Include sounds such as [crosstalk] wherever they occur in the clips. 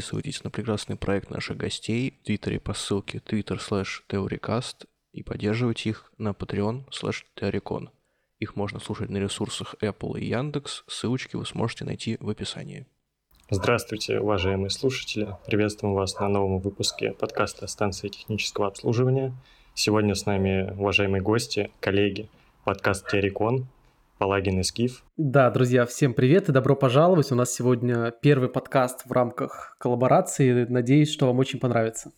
подписывайтесь на прекрасный проект наших гостей в Твиттере по ссылке twitter slash teorycast и поддерживайте их на Patreon slash teoricon. Их можно слушать на ресурсах Apple и Яндекс. Ссылочки вы сможете найти в описании. Здравствуйте, уважаемые слушатели. Приветствуем вас на новом выпуске подкаста станции технического обслуживания. Сегодня с нами уважаемые гости, коллеги, подкаст Теорикон, Палагин и Скиф. Да, друзья, всем привет и добро пожаловать. У нас сегодня первый подкаст в рамках коллаборации. Надеюсь, что вам очень понравится.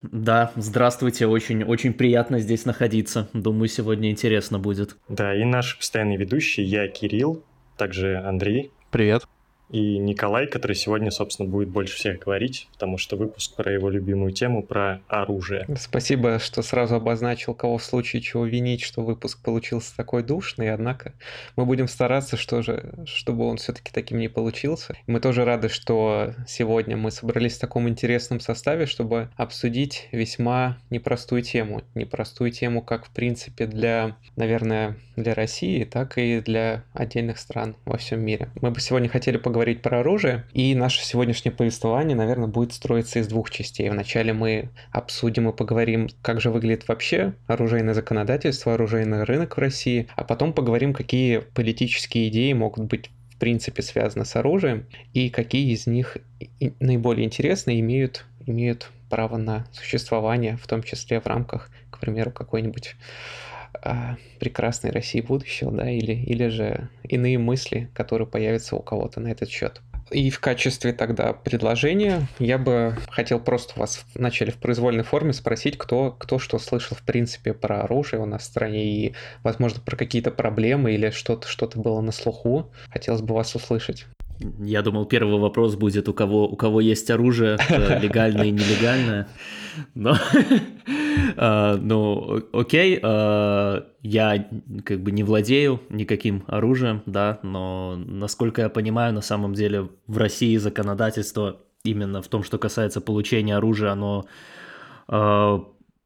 Да, здравствуйте, очень, очень приятно здесь находиться. Думаю, сегодня интересно будет. Да, и наш постоянный ведущий, я Кирилл, также Андрей. Привет и Николай, который сегодня, собственно, будет больше всех говорить, потому что выпуск про его любимую тему, про оружие. Спасибо, что сразу обозначил, кого в случае чего винить, что выпуск получился такой душный, однако мы будем стараться, что же, чтобы он все-таки таким не получился. Мы тоже рады, что сегодня мы собрались в таком интересном составе, чтобы обсудить весьма непростую тему. Непростую тему как, в принципе, для, наверное, для России, так и для отдельных стран во всем мире. Мы бы сегодня хотели поговорить говорить про оружие. И наше сегодняшнее повествование, наверное, будет строиться из двух частей. Вначале мы обсудим и поговорим, как же выглядит вообще оружейное законодательство, оружейный рынок в России, а потом поговорим, какие политические идеи могут быть в принципе связаны с оружием и какие из них наиболее интересны имеют, имеют право на существование, в том числе в рамках, к примеру, какой-нибудь а, прекрасной России будущего, да, или, или же иные мысли, которые появятся у кого-то на этот счет. И в качестве тогда предложения я бы хотел просто вас вначале в произвольной форме спросить, кто, кто что слышал в принципе про оружие у нас в стране и, возможно, про какие-то проблемы или что-то что было на слуху. Хотелось бы вас услышать. Я думал, первый вопрос будет, у кого, у кого есть оружие, [laughs] легальное и нелегальное. Но, [laughs] а, ну, окей, а, я как бы не владею никаким оружием, да, но, насколько я понимаю, на самом деле в России законодательство именно в том, что касается получения оружия, оно а,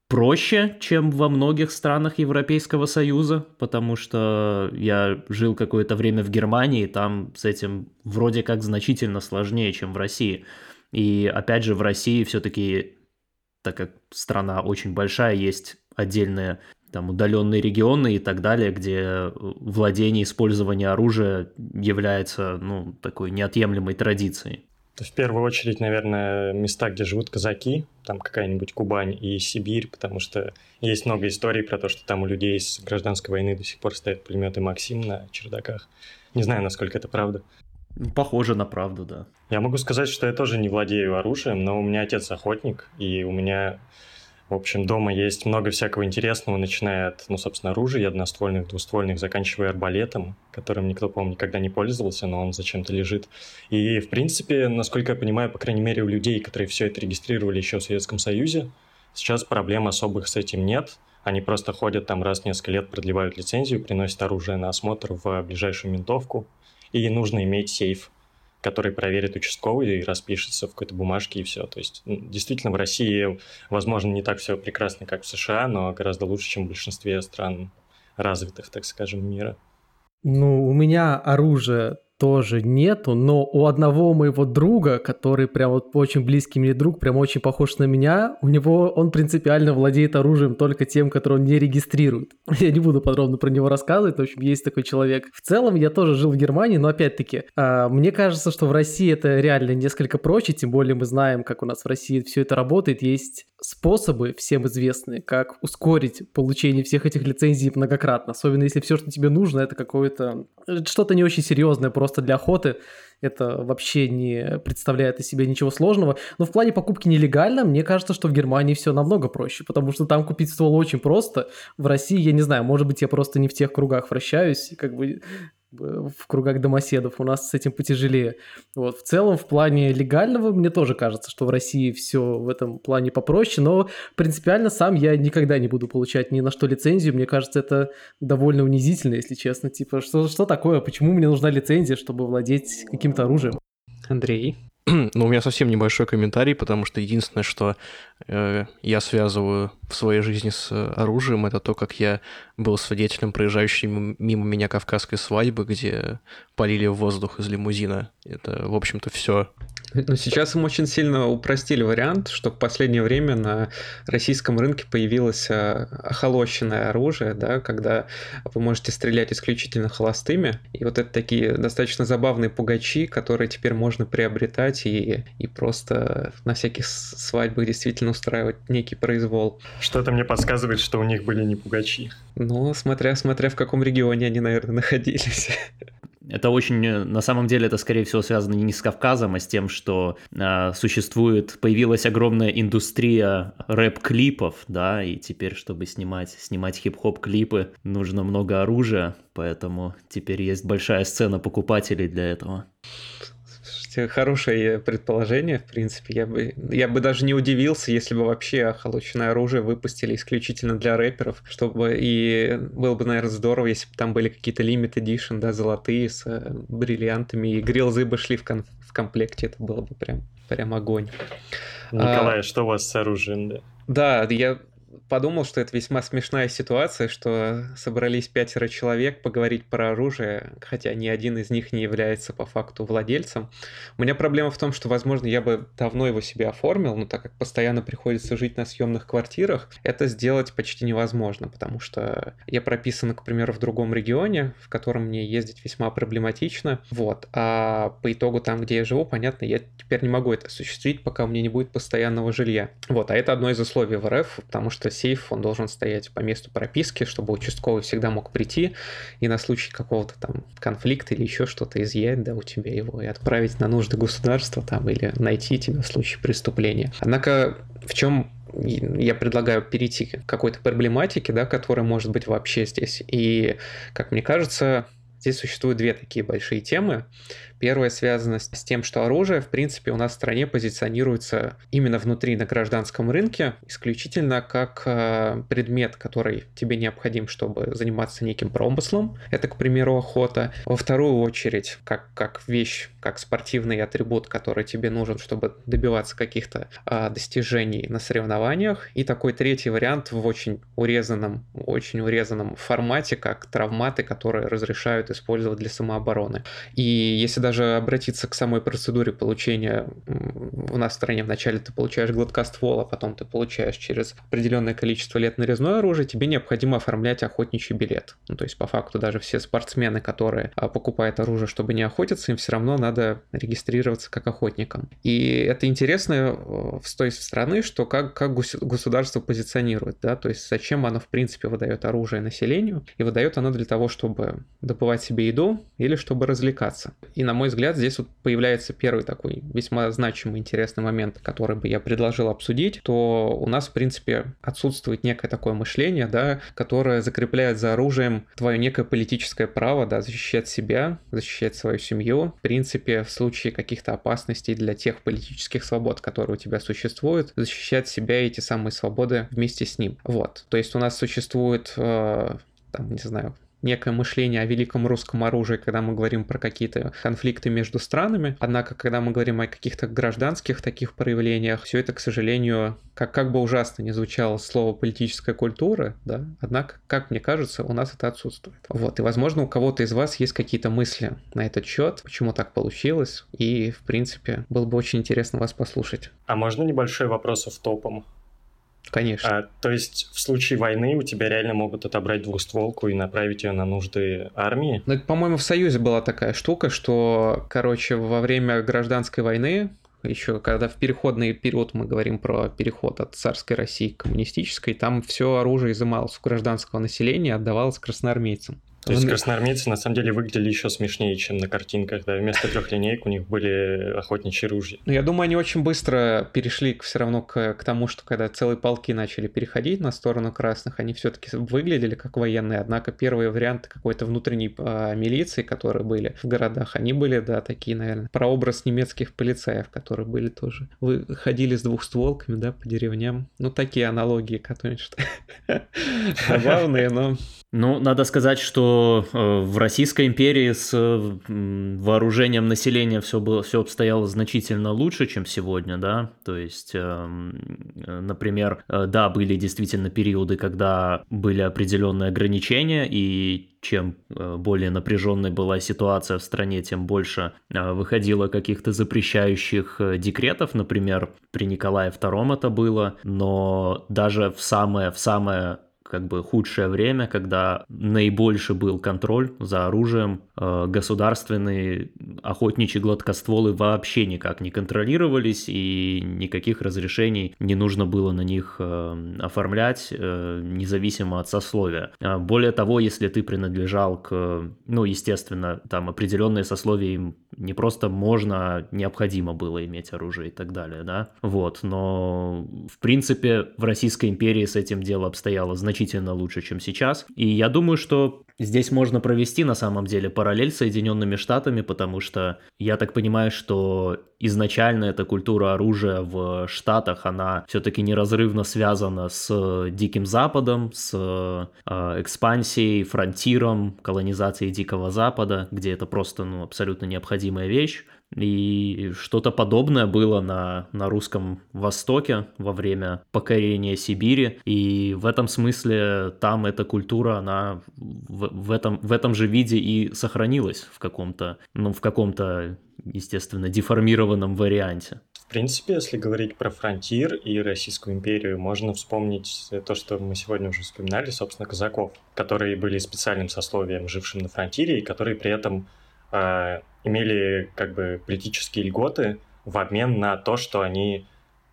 проще, чем во многих странах Европейского Союза, потому что я жил какое-то время в Германии, и там с этим вроде как значительно сложнее, чем в России. И опять же, в России все-таки, так как страна очень большая, есть отдельные там удаленные регионы и так далее, где владение, использование оружия является ну, такой неотъемлемой традицией. В первую очередь, наверное, места, где живут казаки, там какая-нибудь Кубань и Сибирь, потому что есть много историй про то, что там у людей с гражданской войны до сих пор стоят пулеметы Максим на чердаках. Не знаю, насколько это правда. Похоже на правду, да. Я могу сказать, что я тоже не владею оружием, но у меня отец охотник, и у меня в общем, дома есть много всякого интересного, начиная от, ну, собственно, оружия одноствольных, двуствольных, заканчивая арбалетом, которым никто, по-моему, никогда не пользовался, но он зачем-то лежит. И, в принципе, насколько я понимаю, по крайней мере, у людей, которые все это регистрировали еще в Советском Союзе, сейчас проблем особых с этим нет. Они просто ходят там раз в несколько лет, продлевают лицензию, приносят оружие на осмотр в ближайшую ментовку. И нужно иметь сейф который проверит участковый и распишется в какой-то бумажке и все. То есть действительно в России, возможно, не так все прекрасно, как в США, но гораздо лучше, чем в большинстве стран развитых, так скажем, мира. Ну, у меня оружие тоже нету, но у одного моего друга, который прям вот очень близкий мне друг, прям очень похож на меня, у него он принципиально владеет оружием только тем, которое он не регистрирует. [laughs] Я не буду подробно про него рассказывать, в общем, есть такой человек. В целом, я тоже жил в Германии, но опять-таки, э, мне кажется, что в России это реально несколько проще, тем более мы знаем, как у нас в России все это работает, есть способы всем известные, как ускорить получение всех этих лицензий многократно, особенно если все, что тебе нужно, это какое-то что-то не очень серьезное, просто для охоты. Это вообще не представляет из себя ничего сложного. Но в плане покупки нелегально, мне кажется, что в Германии все намного проще, потому что там купить ствол очень просто. В России, я не знаю, может быть, я просто не в тех кругах вращаюсь, как бы в кругах домоседов, у нас с этим потяжелее. Вот. В целом, в плане легального, мне тоже кажется, что в России все в этом плане попроще, но принципиально сам я никогда не буду получать ни на что лицензию. Мне кажется, это довольно унизительно, если честно. Типа, что, что такое? Почему мне нужна лицензия, чтобы владеть каким-то оружием? Андрей? [clears throat] ну, у меня совсем небольшой комментарий, потому что единственное, что э, я связываю в своей жизни с оружием, это то, как я был свидетелем проезжающей мимо меня кавказской свадьбы, где полили в воздух из лимузина. Это, в общем-то, все. Но сейчас им очень сильно упростили вариант, что в последнее время на российском рынке появилось а, охолощенное оружие, да, когда вы можете стрелять исключительно холостыми. И вот это такие достаточно забавные пугачи, которые теперь можно приобретать и, и просто на всяких свадьбах действительно устраивать некий произвол. Что-то мне подсказывает, что у них были не пугачи. Ну, смотря, смотря в каком регионе они, наверное, [laughs] находились. Это очень, э, на самом деле, это скорее всего связано не с Кавказом, а с тем, что э, существует, появилась огромная индустрия рэп-клипов, да, и теперь, чтобы снимать, снимать хип-хоп клипы, нужно много оружия, поэтому теперь есть большая сцена покупателей для этого хорошее предположение, в принципе. Я бы, я бы даже не удивился, если бы вообще охолоченное оружие выпустили исключительно для рэперов, чтобы и было бы, наверное, здорово, если бы там были какие-то limited edition, да, золотые с э, бриллиантами, и грилзы бы шли в, кон- в комплекте, это было бы прям, прям огонь. Николай, а, что у вас с оружием, да? Да, я подумал, что это весьма смешная ситуация, что собрались пятеро человек поговорить про оружие, хотя ни один из них не является по факту владельцем. У меня проблема в том, что, возможно, я бы давно его себе оформил, но так как постоянно приходится жить на съемных квартирах, это сделать почти невозможно, потому что я прописан, к примеру, в другом регионе, в котором мне ездить весьма проблематично. Вот. А по итогу там, где я живу, понятно, я теперь не могу это осуществить, пока у меня не будет постоянного жилья. Вот. А это одно из условий в РФ, потому что сейф, он должен стоять по месту прописки, чтобы участковый всегда мог прийти и на случай какого-то там конфликта или еще что-то изъять, да, у тебя его и отправить на нужды государства там или найти тебя в случае преступления. Однако в чем я предлагаю перейти к какой-то проблематике, да, которая может быть вообще здесь. И, как мне кажется, здесь существуют две такие большие темы. Первая связана с тем, что оружие, в принципе, у нас в стране позиционируется именно внутри на гражданском рынке исключительно как э, предмет, который тебе необходим, чтобы заниматься неким промыслом. Это, к примеру, охота. Во вторую очередь, как, как вещь, как спортивный атрибут, который тебе нужен, чтобы добиваться каких-то э, достижений на соревнованиях. И такой третий вариант в очень урезанном, очень урезанном формате, как травматы, которые разрешают использовать для самообороны. И если даже обратиться к самой процедуре получения у нас в стране вначале ты получаешь гладкоствол, а потом ты получаешь через определенное количество лет нарезное оружие, тебе необходимо оформлять охотничий билет. Ну, то есть, по факту, даже все спортсмены, которые а, покупают оружие, чтобы не охотиться, им все равно надо регистрироваться как охотникам. И это интересно э, с той стороны, что как, как государство позиционирует, да, то есть зачем оно, в принципе, выдает оружие населению, и выдает оно для того, чтобы добывать себе еду или чтобы развлекаться. И на мой взгляд, здесь вот появляется первый такой весьма значимый, интересный момент, который бы я предложил обсудить, то у нас, в принципе, отсутствует некое такое мышление, да, которое закрепляет за оружием твое некое политическое право, да, защищать себя, защищать свою семью. В принципе, в случае каких-то опасностей для тех политических свобод, которые у тебя существуют, защищать себя и эти самые свободы вместе с ним. Вот. То есть у нас существует э, там, не знаю, некое мышление о великом русском оружии, когда мы говорим про какие-то конфликты между странами. Однако, когда мы говорим о каких-то гражданских таких проявлениях, все это, к сожалению, как, как бы ужасно не звучало слово политическая культура, да, однако, как мне кажется, у нас это отсутствует. Вот, и, возможно, у кого-то из вас есть какие-то мысли на этот счет, почему так получилось, и, в принципе, было бы очень интересно вас послушать. А можно небольшой вопрос в топом? Конечно. А, то есть в случае войны у тебя реально могут отобрать двустволку и направить ее на нужды армии? Ну, по-моему, в Союзе была такая штука, что, короче, во время гражданской войны еще когда в переходный период мы говорим про переход от царской России к коммунистической, там все оружие изымалось у гражданского населения, отдавалось красноармейцам. То есть красноармейцы на самом деле выглядели еще смешнее, чем на картинках, да, вместо трех линеек у них были охотничьи ружья. Ну, я думаю, они очень быстро перешли все равно к, к тому, что когда целые полки начали переходить на сторону красных, они все-таки выглядели как военные, однако первые варианты какой-то внутренней а, милиции, которые были в городах, они были, да, такие, наверное, прообраз немецких полицаев, которые были тоже, вы ходили с двухстволками, да, по деревням, ну, такие аналогии, которые что [laughs] забавные, но Ну, надо сказать, что э, в Российской империи с э, вооружением населения все было, все обстояло значительно лучше, чем сегодня, да. То есть, эм, э, например, да, были действительно периоды, когда были определенные ограничения, и чем более напряженной была ситуация в стране, тем больше выходило каких-то запрещающих декретов, например, при Николае II это было, но даже в самое, в самое как бы худшее время, когда наибольший был контроль за оружием, э, государственные охотничьи гладкостволы вообще никак не контролировались, и никаких разрешений не нужно было на них э, оформлять, э, независимо от сословия. А более того, если ты принадлежал к, ну, естественно, там определенные сословия им не просто можно, а необходимо было иметь оружие и так далее, да, вот, но в принципе в Российской империи с этим дело обстояло значительно значительно лучше, чем сейчас. И я думаю, что здесь можно провести на самом деле параллель с Соединенными Штатами, потому что я так понимаю, что изначально эта культура оружия в Штатах, она все-таки неразрывно связана с Диким Западом, с э, экспансией, фронтиром, колонизацией Дикого Запада, где это просто ну, абсолютно необходимая вещь. И что-то подобное было на, на русском Востоке во время покорения Сибири. И в этом смысле там эта культура, она в, в, этом, в этом же виде и сохранилась в каком-то, ну, в каком-то, естественно, деформированном варианте. В принципе, если говорить про фронтир и Российскую империю, можно вспомнить то, что мы сегодня уже вспоминали, собственно, казаков, которые были специальным сословием, жившим на фронтире, и которые при этом э, имели как бы политические льготы в обмен на то, что они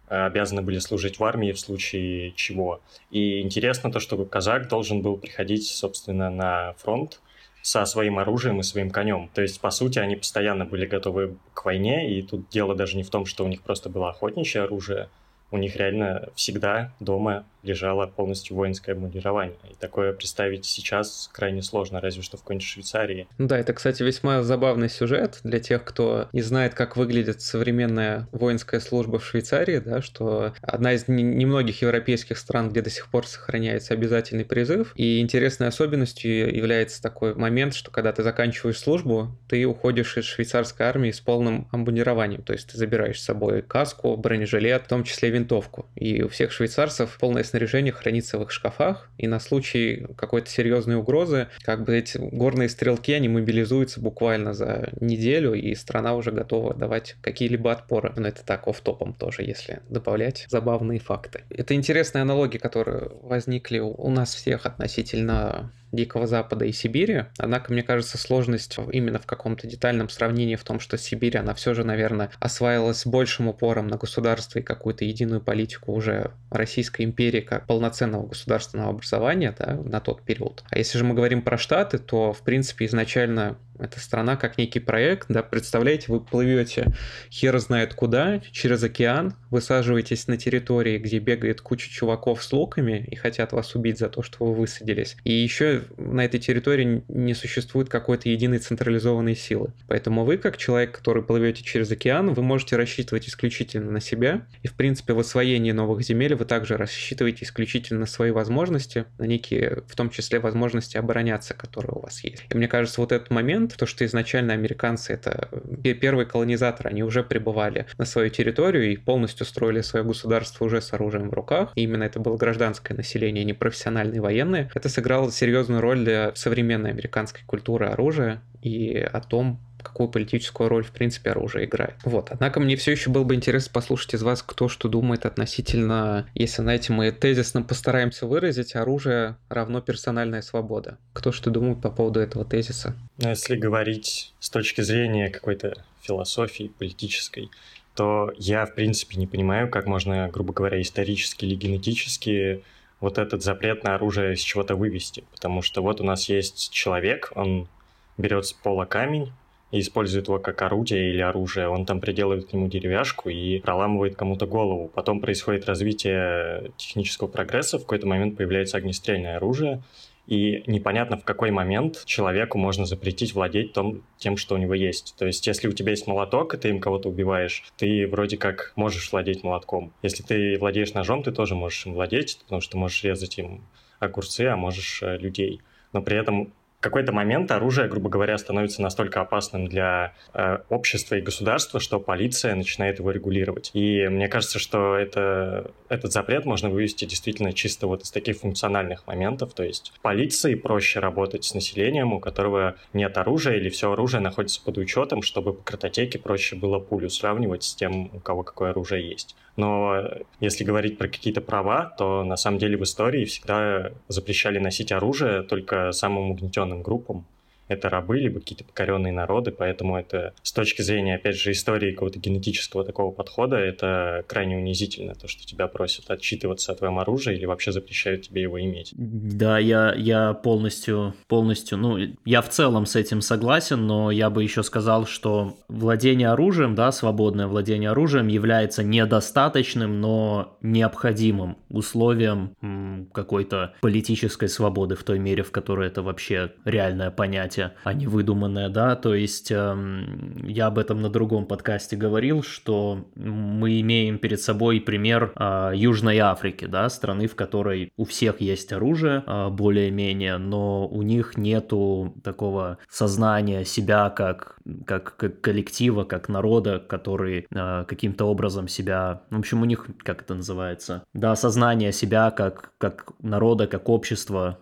э, обязаны были служить в армии в случае чего. И интересно то, что казак должен был приходить, собственно, на фронт со своим оружием и своим конем. То есть, по сути, они постоянно были готовы к войне, и тут дело даже не в том, что у них просто было охотничье оружие, у них реально всегда дома лежало полностью воинское обмундирование. И такое представить сейчас крайне сложно, разве что в какой-нибудь Швейцарии. Ну да, это, кстати, весьма забавный сюжет для тех, кто не знает, как выглядит современная воинская служба в Швейцарии, да, что одна из немногих европейских стран, где до сих пор сохраняется обязательный призыв. И интересной особенностью является такой момент, что когда ты заканчиваешь службу, ты уходишь из швейцарской армии с полным обмундированием. То есть ты забираешь с собой каску, бронежилет, в том числе винтовку. И у всех швейцарцев полное снаряжение хранится в их шкафах, и на случай какой-то серьезной угрозы, как бы эти горные стрелки, они мобилизуются буквально за неделю, и страна уже готова давать какие-либо отпоры. Но это так, оф-топом тоже, если добавлять забавные факты. Это интересные аналогии, которые возникли у нас всех относительно Дикого Запада и Сибири. Однако, мне кажется, сложность именно в каком-то детальном сравнении в том, что Сибирь, она все же, наверное, осваивалась большим упором на государство и какую-то единую политику уже Российской империи как полноценного государственного образования да, на тот период. А если же мы говорим про Штаты, то, в принципе, изначально эта страна как некий проект, да, представляете, вы плывете хер знает куда, через океан, высаживаетесь на территории, где бегает куча чуваков с луками и хотят вас убить за то, что вы высадились. И еще на этой территории не существует какой-то единой централизованной силы. Поэтому вы, как человек, который плывете через океан, вы можете рассчитывать исключительно на себя. И, в принципе, в освоении новых земель вы также рассчитываете исключительно на свои возможности, на некие, в том числе, возможности обороняться, которые у вас есть. И мне кажется, вот этот момент момент, то, что изначально американцы это первые колонизаторы, они уже прибывали на свою территорию и полностью строили свое государство уже с оружием в руках. И именно это было гражданское население, не профессиональные военные. Это сыграло серьезную роль для современной американской культуры оружия и о том, какую политическую роль, в принципе, оружие играет. Вот. Однако мне все еще было бы интересно послушать из вас, кто что думает относительно, если, знаете, мы тезисно постараемся выразить, оружие равно персональная свобода. Кто что думает по поводу этого тезиса? Ну, если говорить с точки зрения какой-то философии политической, то я, в принципе, не понимаю, как можно, грубо говоря, исторически или генетически вот этот запрет на оружие из чего-то вывести. Потому что вот у нас есть человек, он берет с пола камень, и использует его как орудие или оружие. Он там приделывает к нему деревяшку и проламывает кому-то голову. Потом происходит развитие технического прогресса, в какой-то момент появляется огнестрельное оружие, и непонятно, в какой момент человеку можно запретить владеть том, тем, что у него есть. То есть, если у тебя есть молоток, и ты им кого-то убиваешь, ты вроде как можешь владеть молотком. Если ты владеешь ножом, ты тоже можешь им владеть, потому что можешь резать им огурцы, а можешь э, людей. но при этом какой-то момент оружие, грубо говоря, становится настолько опасным для э, общества и государства, что полиция начинает его регулировать. И мне кажется, что это, этот запрет можно вывести действительно чисто вот из таких функциональных моментов. То есть полиции проще работать с населением, у которого нет оружия или все оружие находится под учетом, чтобы по картотеке проще было пулю сравнивать с тем, у кого какое оружие есть. Но если говорить про какие-то права, то на самом деле в истории всегда запрещали носить оружие только самым угнетенным группам это рабы, либо какие-то покоренные народы, поэтому это с точки зрения, опять же, истории какого-то генетического такого подхода, это крайне унизительно, то, что тебя просят отчитываться о твоем оружии или вообще запрещают тебе его иметь. Да, я, я полностью, полностью, ну, я в целом с этим согласен, но я бы еще сказал, что владение оружием, да, свободное владение оружием является недостаточным, но необходимым условием какой-то политической свободы в той мере, в которой это вообще реальное понятие понятие, а не выдуманное, да, то есть э, я об этом на другом подкасте говорил, что мы имеем перед собой пример э, Южной Африки, да, страны, в которой у всех есть оружие э, более-менее, но у них нету такого сознания себя как, как, как коллектива, как народа, который э, каким-то образом себя, в общем, у них, как это называется, да, сознание себя как, как народа, как общества,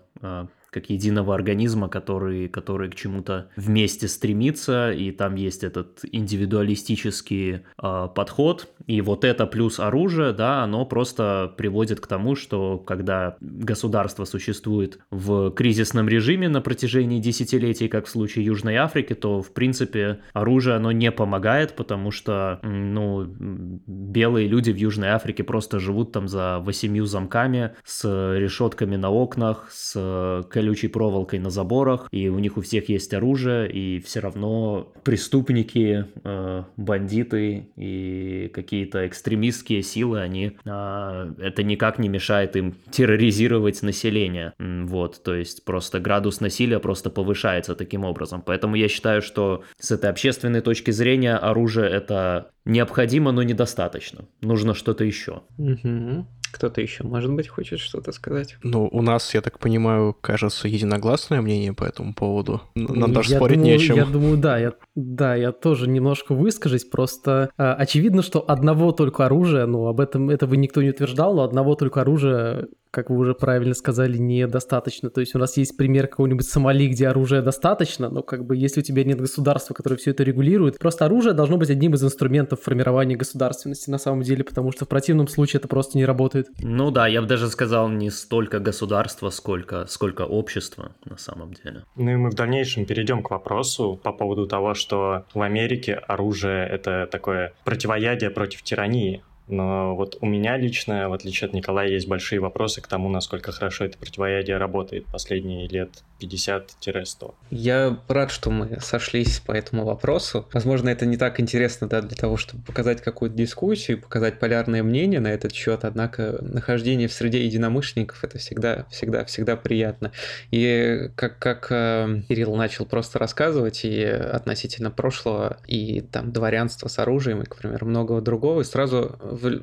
как единого организма, который, который к чему-то вместе стремится, и там есть этот индивидуалистический э, подход, и вот это плюс оружие, да, оно просто приводит к тому, что когда государство существует в кризисном режиме на протяжении десятилетий, как в случае Южной Африки, то, в принципе, оружие, оно не помогает, потому что, ну, белые люди в Южной Африке просто живут там за восемью замками, с решетками на окнах, с колючей проволокой на заборах, и у них у всех есть оружие, и все равно преступники, э, бандиты и какие-то экстремистские силы, они э, это никак не мешает им терроризировать население. Вот, то есть просто градус насилия просто повышается таким образом. Поэтому я считаю, что с этой общественной точки зрения оружие это необходимо, но недостаточно. Нужно что-то еще. Угу. Кто-то еще, может быть, хочет что-то сказать? Ну, у нас, я так понимаю, кажется, единогласное мнение по этому поводу. Нам даже я спорить думаю, не о чем. Я думаю, да, я, да, я тоже немножко выскажусь. Просто э, очевидно, что одного только оружия, ну, об этом этого никто не утверждал, но одного только оружия как вы уже правильно сказали, недостаточно. То есть у нас есть пример какого-нибудь Сомали, где оружия достаточно, но как бы если у тебя нет государства, которое все это регулирует, просто оружие должно быть одним из инструментов формирования государственности на самом деле, потому что в противном случае это просто не работает. Ну да, я бы даже сказал не столько государство, сколько, сколько общество на самом деле. Ну и мы в дальнейшем перейдем к вопросу по поводу того, что в Америке оружие — это такое противоядие против тирании. Но вот у меня лично, в отличие от Николая, есть большие вопросы к тому, насколько хорошо это противоядие работает последние лет 50-100. Я рад, что мы сошлись по этому вопросу. Возможно, это не так интересно да, для того, чтобы показать какую-то дискуссию, показать полярное мнение на этот счет, однако нахождение в среде единомышленников это всегда, всегда, всегда приятно. И как, как э, Кирилл начал просто рассказывать и относительно прошлого, и там дворянства с оружием, и, к примеру, многого другого, и сразу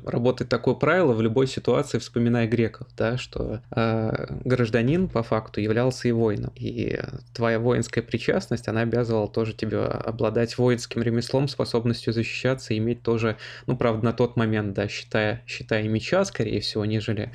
работает такое правило в любой ситуации, вспоминая греков, да, что э, гражданин по факту являлся и воином. И твоя воинская причастность, она обязывала тоже тебя обладать воинским ремеслом, способностью защищаться, иметь тоже, ну, правда, на тот момент, да, считая, считая меча, скорее всего, нежели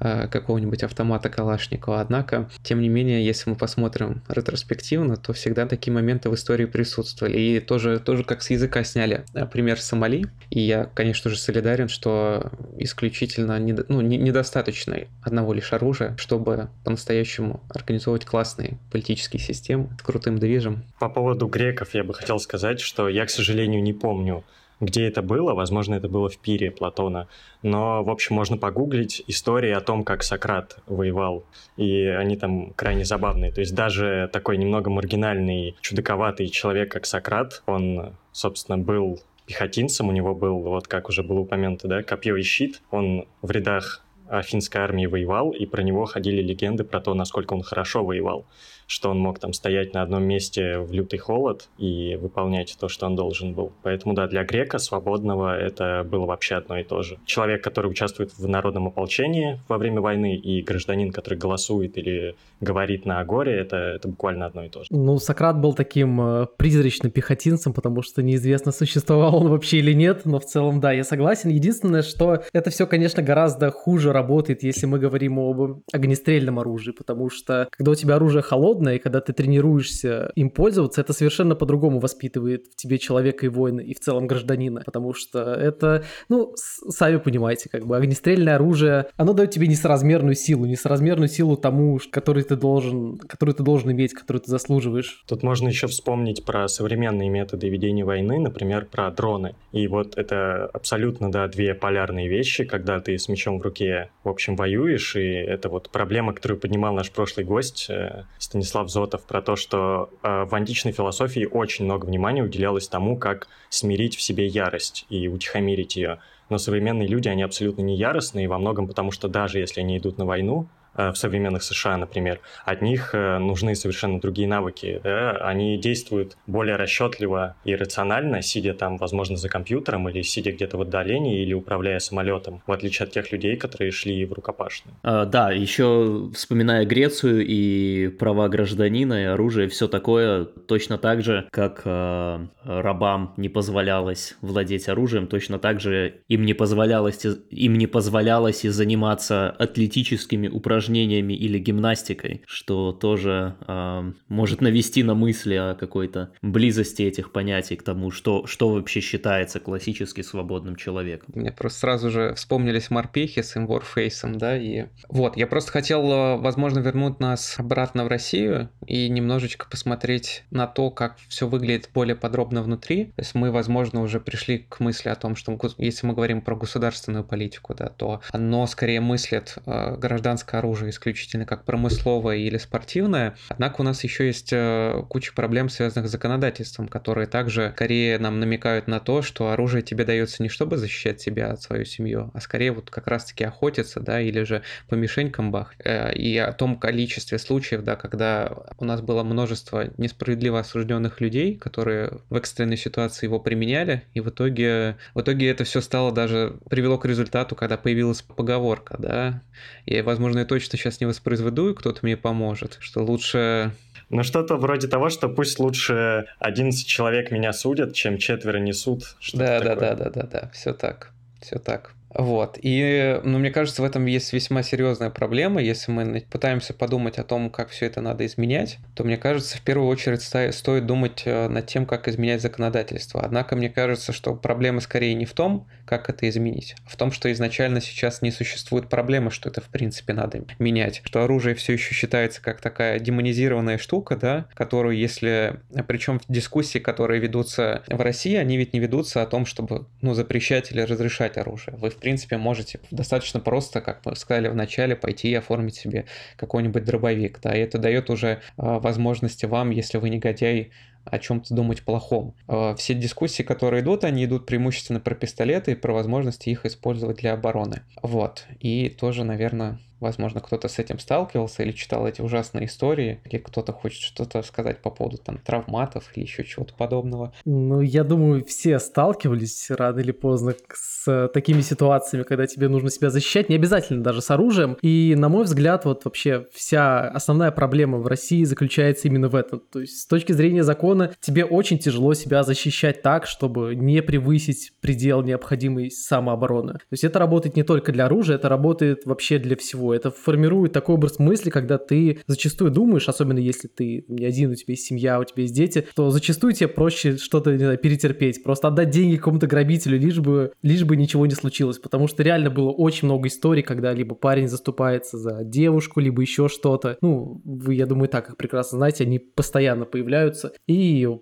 э, какого-нибудь автомата Калашникова. Однако, тем не менее, если мы посмотрим ретроспективно, то всегда такие моменты в истории присутствовали. И тоже, тоже как с языка сняли пример Сомали. И я, конечно же, солидарен уверен, что исключительно не, ну, не, недостаточно одного лишь оружия, чтобы по-настоящему организовывать классные политические системы с крутым движем. По поводу греков я бы хотел сказать, что я, к сожалению, не помню, где это было, возможно, это было в пире Платона, но, в общем, можно погуглить истории о том, как Сократ воевал, и они там крайне забавные. То есть даже такой немного маргинальный, чудаковатый человек, как Сократ, он, собственно, был пехотинцем, у него был, вот как уже было упомянуто, да, копье и щит. Он в рядах финской армии воевал, и про него ходили легенды про то, насколько он хорошо воевал что он мог там стоять на одном месте в лютый холод и выполнять то, что он должен был. Поэтому, да, для грека свободного это было вообще одно и то же. Человек, который участвует в народном ополчении во время войны, и гражданин, который голосует или говорит на Агоре, это, это буквально одно и то же. Ну, Сократ был таким э, призрачным пехотинцем, потому что неизвестно, [laughs] существовал он вообще или нет, но в целом, да, я согласен. Единственное, что это все, конечно, гораздо хуже работает, если мы говорим об огнестрельном оружии, потому что когда у тебя оружие холодное, холодно, и когда ты тренируешься им пользоваться, это совершенно по-другому воспитывает в тебе человека и воина, и в целом гражданина, потому что это, ну, сами понимаете, как бы огнестрельное оружие, оно дает тебе несоразмерную силу, несоразмерную силу тому, который ты должен, которую ты должен иметь, которую ты заслуживаешь. Тут можно еще вспомнить про современные методы ведения войны, например, про дроны. И вот это абсолютно, да, две полярные вещи, когда ты с мечом в руке, в общем, воюешь, и это вот проблема, которую поднимал наш прошлый гость э, Станислав Станислав Зотов про то, что э, в античной философии очень много внимания уделялось тому, как смирить в себе ярость и утихомирить ее. Но современные люди, они абсолютно не яростные, во многом потому, что даже если они идут на войну, в современных США, например, от них э, нужны совершенно другие навыки. Да? Они действуют более расчетливо и рационально, сидя там, возможно, за компьютером или сидя где-то в отдалении или управляя самолетом, в отличие от тех людей, которые шли в рукопашную. А, да, еще вспоминая Грецию и права гражданина и оружие, все такое точно так же, как э, рабам не позволялось владеть оружием, точно так же им не позволялось, им не позволялось и заниматься атлетическими упражнениями упражнениями или гимнастикой, что тоже э, может навести на мысли о какой-то близости этих понятий к тому, что, что вообще считается классически свободным человеком. Мне просто сразу же вспомнились морпехи с Warface, да, и вот, я просто хотел, э, возможно, вернуть нас обратно в Россию и немножечко посмотреть на то, как все выглядит более подробно внутри. То есть мы, возможно, уже пришли к мысли о том, что если мы говорим про государственную политику, да, то оно скорее мыслит э, гражданское оружие оружие исключительно как промысловое или спортивное. Однако у нас еще есть э, куча проблем, связанных с законодательством, которые также скорее нам намекают на то, что оружие тебе дается не чтобы защищать себя от свою семью, а скорее вот как раз-таки охотиться, да, или же по мишенькам бах. Э, и о том количестве случаев, да, когда у нас было множество несправедливо осужденных людей, которые в экстренной ситуации его применяли, и в итоге, в итоге это все стало даже, привело к результату, когда появилась поговорка, да, и, возможно, я точно сейчас не воспроизведу, и кто-то мне поможет, что лучше ну, что-то вроде того, что пусть лучше 11 человек меня судят, чем четверо несут. Да, да, да, да, да, да, все так, все так. Вот. И, ну, мне кажется, в этом есть весьма серьезная проблема. Если мы пытаемся подумать о том, как все это надо изменять, то, мне кажется, в первую очередь стоит думать э, над тем, как изменять законодательство. Однако, мне кажется, что проблема скорее не в том, как это изменить, а в том, что изначально сейчас не существует проблемы, что это, в принципе, надо менять. Что оружие все еще считается как такая демонизированная штука, да, которую, если... Причем дискуссии, которые ведутся в России, они ведь не ведутся о том, чтобы, ну, запрещать или разрешать оружие. Вы, в принципе, можете достаточно просто, как мы сказали в начале, пойти и оформить себе какой-нибудь дробовик. Да, и это дает уже а, возможности вам, если вы негодяй, о чем-то думать плохом. А, все дискуссии, которые идут, они идут преимущественно про пистолеты и про возможности их использовать для обороны. Вот. И тоже, наверное, Возможно, кто-то с этим сталкивался или читал эти ужасные истории, или кто-то хочет что-то сказать по поводу там травматов или еще чего-то подобного. Ну, я думаю, все сталкивались рано или поздно с такими ситуациями, когда тебе нужно себя защищать, не обязательно даже с оружием. И, на мой взгляд, вот вообще вся основная проблема в России заключается именно в этом. То есть, с точки зрения закона, тебе очень тяжело себя защищать так, чтобы не превысить предел необходимой самообороны. То есть, это работает не только для оружия, это работает вообще для всего это формирует такой образ мысли, когда ты зачастую думаешь, особенно если ты не один, у тебя есть семья, у тебя есть дети, то зачастую тебе проще что-то, не знаю, перетерпеть, просто отдать деньги какому-то грабителю, лишь бы, лишь бы ничего не случилось, потому что реально было очень много историй, когда либо парень заступается за девушку, либо еще что-то. Ну, вы, я думаю, так их прекрасно знаете, они постоянно появляются и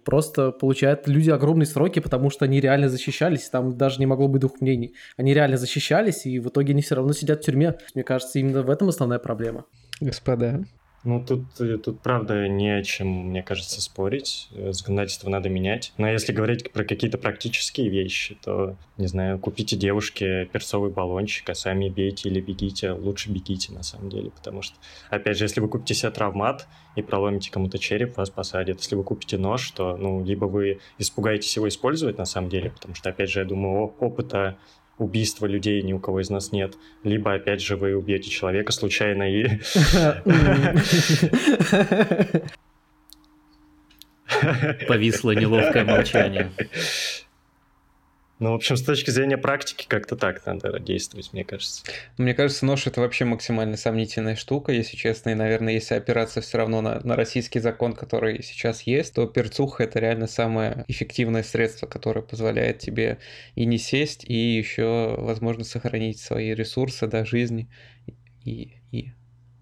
просто получают люди огромные сроки, потому что они реально защищались, там даже не могло быть двух мнений. Они реально защищались, и в итоге они все равно сидят в тюрьме. Мне кажется, именно в этом основная проблема. Господа, Ну, тут, э, тут правда не о чем, мне кажется, спорить. Э, законодательство надо менять. Но если говорить про какие-то практические вещи, то, не знаю, купите девушке перцовый баллончик, а сами бейте или бегите. Лучше бегите, на самом деле, потому что, опять же, если вы купите себе травмат и проломите кому-то череп, вас посадят. Если вы купите нож, то, ну, либо вы испугаетесь его использовать, на самом деле, потому что, опять же, я думаю, опыта убийства людей ни у кого из нас нет. Либо, опять же, вы убьете человека случайно и... Повисло неловкое молчание. Ну, в общем, с точки зрения практики, как-то так надо действовать, мне кажется. Мне кажется, нож это вообще максимально сомнительная штука, если честно. И, наверное, если опираться все равно на, на российский закон, который сейчас есть, то перцуха это реально самое эффективное средство, которое позволяет тебе и не сесть, и еще, возможно, сохранить свои ресурсы, да, жизни и, и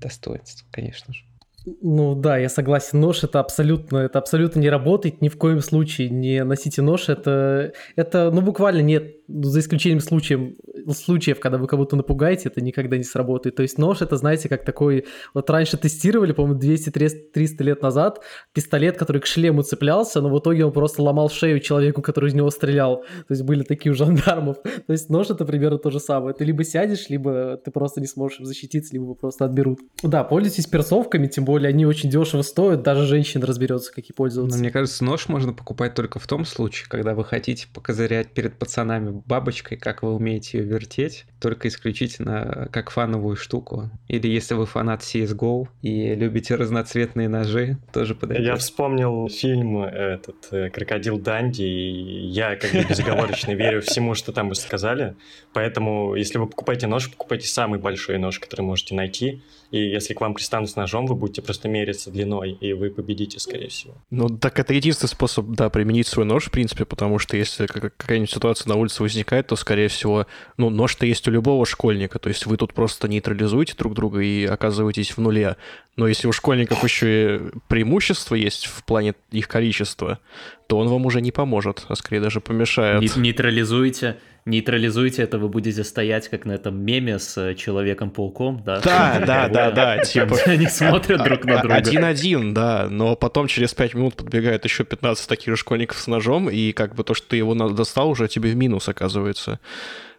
достоинство, конечно же. Ну да, я согласен. Нож это абсолютно, это абсолютно не работает. Ни в коем случае не носите нож. Это, это ну буквально нет, за исключением случаев, случаев, когда вы кого-то напугаете, это никогда не сработает. То есть нож это, знаете, как такой, вот раньше тестировали, по-моему, 200-300 лет назад, пистолет, который к шлему цеплялся, но в итоге он просто ломал шею человеку, который из него стрелял. То есть были такие у жандармов. То есть нож это примерно то же самое. Ты либо сядешь, либо ты просто не сможешь защититься, либо просто отберут. Да, пользуйтесь перцовками, тем более более они очень дешево стоят, даже женщина разберется, как и пользоваться. Но мне кажется, нож можно покупать только в том случае, когда вы хотите покозырять перед пацанами бабочкой, как вы умеете ее вертеть, только исключительно как фановую штуку. Или если вы фанат CSGO и любите разноцветные ножи, тоже подойдет. Я вспомнил фильм этот э, «Крокодил Данди», и я как бы безоговорочно [laughs] верю всему, что там вы сказали. Поэтому, если вы покупаете нож, покупайте самый большой нож, который можете найти. И если к вам пристанут с ножом, вы будете просто мериться длиной, и вы победите, скорее всего. Ну, так это единственный способ, да, применить свой нож, в принципе, потому что если какая-нибудь ситуация на улице возникает, то, скорее всего, ну, нож-то есть у любого школьника, то есть вы тут просто нейтрализуете друг друга и оказываетесь в нуле. Но если у школьников еще и преимущество есть в плане их количества, то он вам уже не поможет, а скорее даже помешает. Нейтрализуйте нейтрализуйте это, вы будете стоять как на этом меме с э, Человеком-пауком, да? Да, да, да, да, типа... Они смотрят друг на друга. Один-один, да, но потом через пять минут подбегает еще 15 таких же школьников с ножом, и как бы то, что ты его достал, уже тебе в минус оказывается.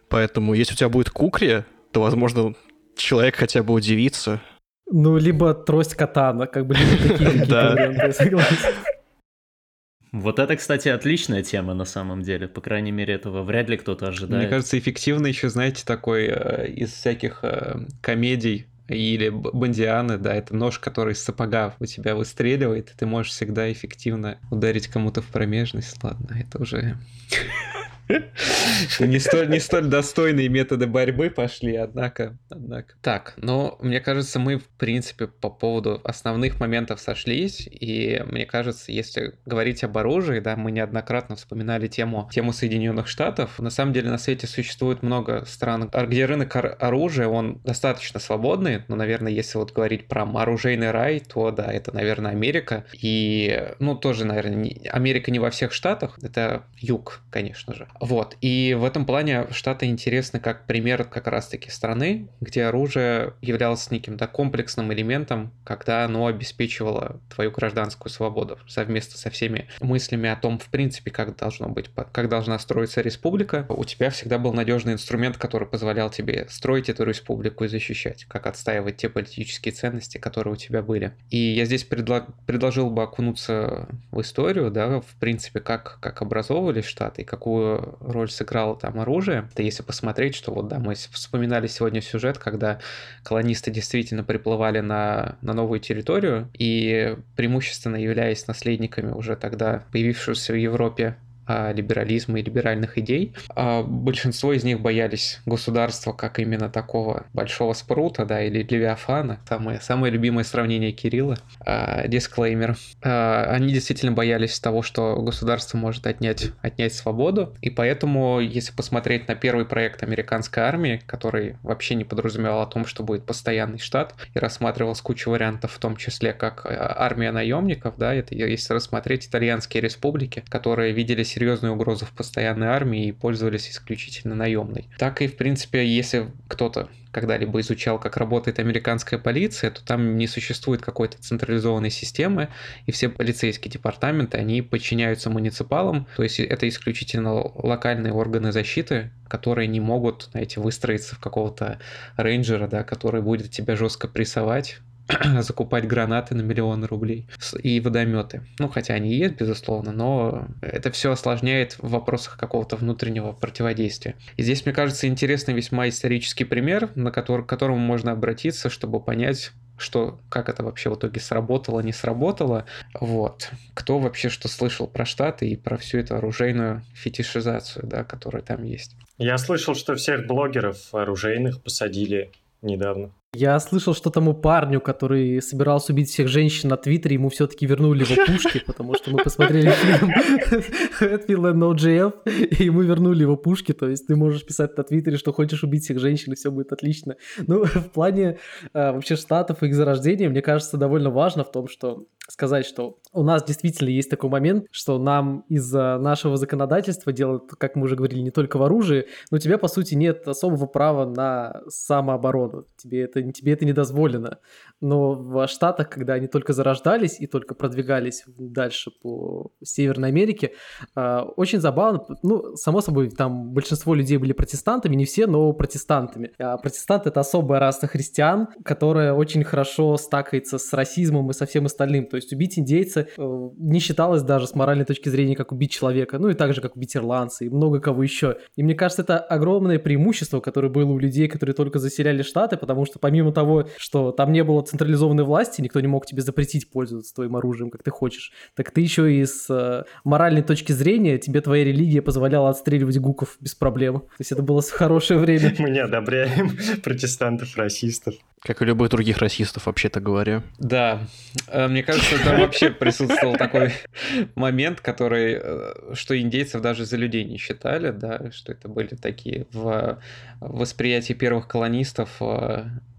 Поэтому если у тебя будет кукри, то, возможно, человек хотя бы удивится. Ну, либо трость катана, как бы либо такие [laughs] варианты, согласен. Вот это, кстати, отличная тема на самом деле. По крайней мере, этого вряд ли кто-то ожидает. Мне кажется, эффективно еще, знаете, такой э, из всяких э, комедий или бандианы, да, это нож, который из сапога у тебя выстреливает, и ты можешь всегда эффективно ударить кому-то в промежность. Ладно, это уже не столь, не столь достойные методы борьбы пошли, однако, однако. Так, но мне кажется, мы, в принципе, по поводу основных моментов сошлись, и мне кажется, если говорить об оружии, да, мы неоднократно вспоминали тему, тему Соединенных Штатов. На самом деле на свете существует много стран, где рынок оружия, он достаточно свободный, но, наверное, если вот говорить про оружейный рай, то, да, это, наверное, Америка, и, ну, тоже, наверное, не, Америка не во всех штатах, это юг, конечно же. Вот. И в этом плане Штаты интересны как пример как раз-таки страны, где оружие являлось неким да, комплексным элементом, когда оно обеспечивало твою гражданскую свободу совместно со всеми мыслями о том, в принципе, как должно быть, как должна строиться республика. У тебя всегда был надежный инструмент, который позволял тебе строить эту республику и защищать, как отстаивать те политические ценности, которые у тебя были. И я здесь предлаг... предложил бы окунуться в историю, да, в принципе, как, как образовывались Штаты и какую роль сыграло там оружие. Это если посмотреть, что вот, да, мы вспоминали сегодня сюжет, когда колонисты действительно приплывали на, на новую территорию и преимущественно являясь наследниками уже тогда появившегося в Европе либерализма и либеральных идей. А большинство из них боялись государства как именно такого большого спрута, да, или Левиафана. Самое, самое любимое сравнение Кирилла. А, дисклеймер. А, они действительно боялись того, что государство может отнять, отнять свободу. И поэтому, если посмотреть на первый проект американской армии, который вообще не подразумевал о том, что будет постоянный штат, и рассматривал с кучей вариантов, в том числе как армия наемников, да, это если рассмотреть итальянские республики, которые виделись серьезную угрозу в постоянной армии и пользовались исключительно наемной. Так и, в принципе, если кто-то когда-либо изучал, как работает американская полиция, то там не существует какой-то централизованной системы, и все полицейские департаменты, они подчиняются муниципалам, то есть это исключительно локальные органы защиты, которые не могут, знаете, выстроиться в какого-то рейнджера, да, который будет тебя жестко прессовать, [clears throat] закупать гранаты на миллионы рублей и водометы. Ну, хотя они и есть, безусловно, но это все осложняет в вопросах какого-то внутреннего противодействия. И здесь, мне кажется, интересный весьма исторический пример, на который, к которому можно обратиться, чтобы понять, что, как это вообще в итоге сработало, не сработало. Вот. Кто вообще что слышал про Штаты и про всю эту оружейную фетишизацию, да, которая там есть. Я слышал, что всех блогеров оружейных посадили недавно. Я слышал, что тому парню, который собирался убить всех женщин на Твиттере, ему все-таки вернули его пушки, потому что мы посмотрели фильм Hatfield and OJF, и ему вернули его пушки, то есть ты можешь писать на Твиттере, что хочешь убить всех женщин, и все будет отлично. Ну, в плане а, вообще штатов и их зарождения, мне кажется, довольно важно в том, что сказать, что у нас действительно есть такой момент, что нам из-за нашего законодательства делают, как мы уже говорили, не только в оружии, но у тебя, по сути, нет особого права на самооборону. Тебе это, тебе это не дозволено. Но в Штатах, когда они только зарождались и только продвигались дальше по Северной Америке, а, очень забавно, ну, само собой, там большинство людей были протестантами, не все, но протестантами. А протестант — это особая раса христиан, которая очень хорошо стакается с расизмом и со всем остальным. То есть убить индейца э, не считалось даже с моральной точки зрения, как убить человека, ну и так же, как убить ирландца и много кого еще. И мне кажется, это огромное преимущество, которое было у людей, которые только заселяли Штаты, потому что помимо того, что там не было централизованной власти, никто не мог тебе запретить пользоваться твоим оружием, как ты хочешь, так ты еще и с э, моральной точки зрения, тебе твоя религия позволяла отстреливать гуков без проблем. То есть это было хорошее время. [laughs] Мы не одобряем [laughs] протестантов, расистов. Как и любых других расистов, вообще-то говоря. Да, э, мне кажется, там вообще присутствовал такой [laughs] момент, который, э, что индейцев даже за людей не считали, да, что это были такие в восприятии первых колонистов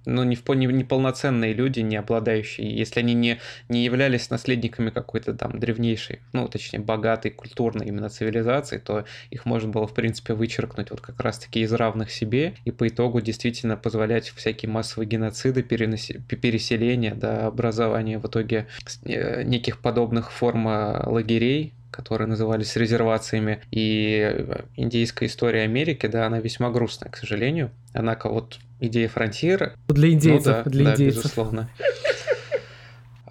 ну, не, не, не полноценные люди, не обладающие, если они не, не являлись наследниками какой-то там древнейшей, ну, точнее, богатой культурной именно цивилизации, то их можно было, в принципе, вычеркнуть вот как раз-таки из равных себе, и по итогу действительно позволять всякие массовые геноциды, переноси, переселения, да, образование в итоге э, неких подобных форм э, лагерей, которые назывались резервациями. И э, индейская история Америки, да, она весьма грустная, к сожалению. Однако вот идея фронтира... Для индейцев, ну, да, для да, индейцев. безусловно.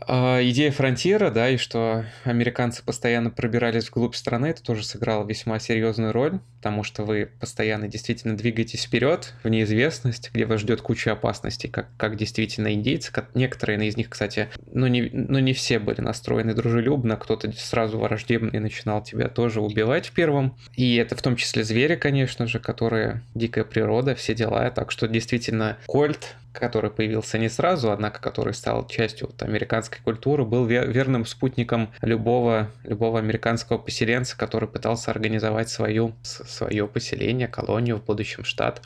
А, идея фронтира, да, и что американцы постоянно пробирались вглубь страны, это тоже сыграло весьма серьезную роль, потому что вы постоянно действительно двигаетесь вперед в неизвестность, где вас ждет куча опасностей, как, как действительно индейцы. Некоторые из них, кстати, ну не, ну не все были настроены дружелюбно, кто-то сразу враждебный начинал тебя тоже убивать первым. И это в том числе звери, конечно же, которые дикая природа, все дела. Так что действительно Кольт который появился не сразу, однако который стал частью вот, американской культуры, был верным спутником любого, любого американского поселенца, который пытался организовать свою, свое поселение, колонию в будущем штат.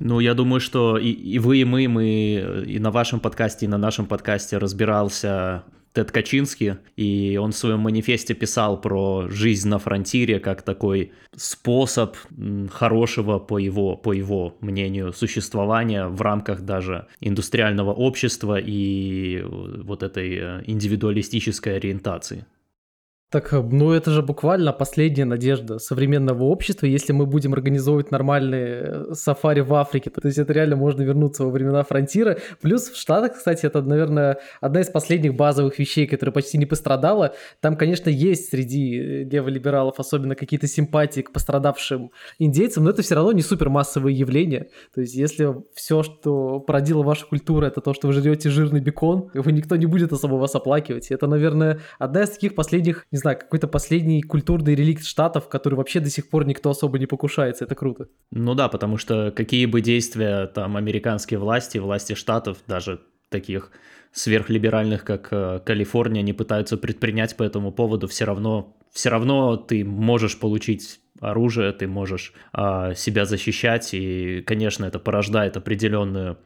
Ну, я думаю, что и, и вы, и мы, мы и на вашем подкасте, и на нашем подкасте разбирался Тед Качинский, и он в своем манифесте писал про жизнь на фронтире как такой способ хорошего, по его, по его мнению, существования в рамках даже индустриального общества и вот этой э, индивидуалистической ориентации. Так, э, ну это же буквально последняя надежда современного общества, если мы будем организовывать нормальные э, сафари в Африке. То есть это реально можно вернуться во времена фронтира. Плюс в Штатах, кстати, это, наверное, одна из последних базовых вещей, которая почти не пострадала. Там, конечно, есть среди э, леволибералов особенно какие-то симпатии к пострадавшим индейцам, но это все равно не супер массовые явления. То есть если все, что породила ваша культура, это то, что вы жрете жирный бекон, его никто не будет особо вас оплакивать. Это, наверное, одна из таких последних, не знаю, какой-то последний культурный реликт Штатов, который вообще до сих пор никто особо не покушается. Это круто. Ну да, потому что какие бы действия там американские власти, власти Штатов, даже таких сверхлиберальных, как э, Калифорния, не пытаются предпринять по этому поводу, все равно, все равно ты можешь получить оружие, ты можешь а, себя защищать, и, конечно, это порождает определенную,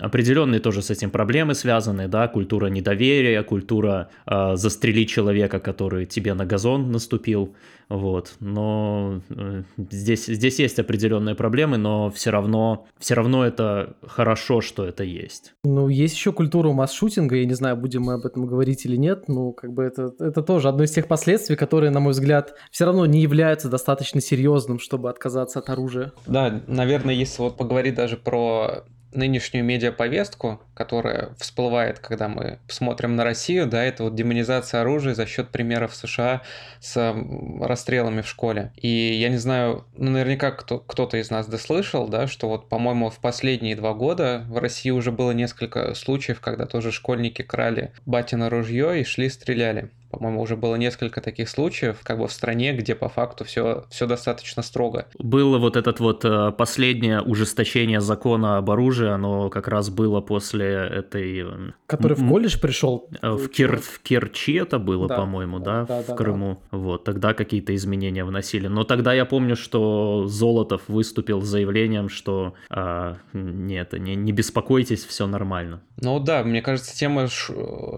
определенные тоже с этим проблемы связанные, да, культура недоверия, культура а, застрелить человека, который тебе на газон наступил, вот, но э, здесь, здесь есть определенные проблемы, но все равно, все равно это хорошо, что это есть. Ну, есть еще культура масс-шутинга, я не знаю, будем мы об этом говорить или нет, ну, как бы это, это тоже одно из тех последствий, которые, на мой взгляд, все равно не являются достаточно серьезным, чтобы отказаться от оружия. Да, наверное, если вот поговорить даже про нынешнюю медиаповестку, которая всплывает, когда мы смотрим на Россию, да, это вот демонизация оружия за счет примеров США с расстрелами в школе. И я не знаю, ну, наверняка кто- кто-то из нас дослышал, да, что вот, по-моему, в последние два года в России уже было несколько случаев, когда тоже школьники крали батино ружье и шли стреляли. По-моему, уже было несколько таких случаев, как бы в стране, где по факту все, все достаточно строго. Было вот этот вот э, последнее ужесточение закона об оружии, оно как раз было после этой... Э, Который в колледж пришел? Э, в, Кир... в Керчи это было, да, по-моему, да, да, в да, Крыму. Да. Вот, тогда какие-то изменения вносили. Но тогда я помню, что Золотов выступил с заявлением, что а, нет, не, не беспокойтесь, все нормально. Ну да, мне кажется, тема ш...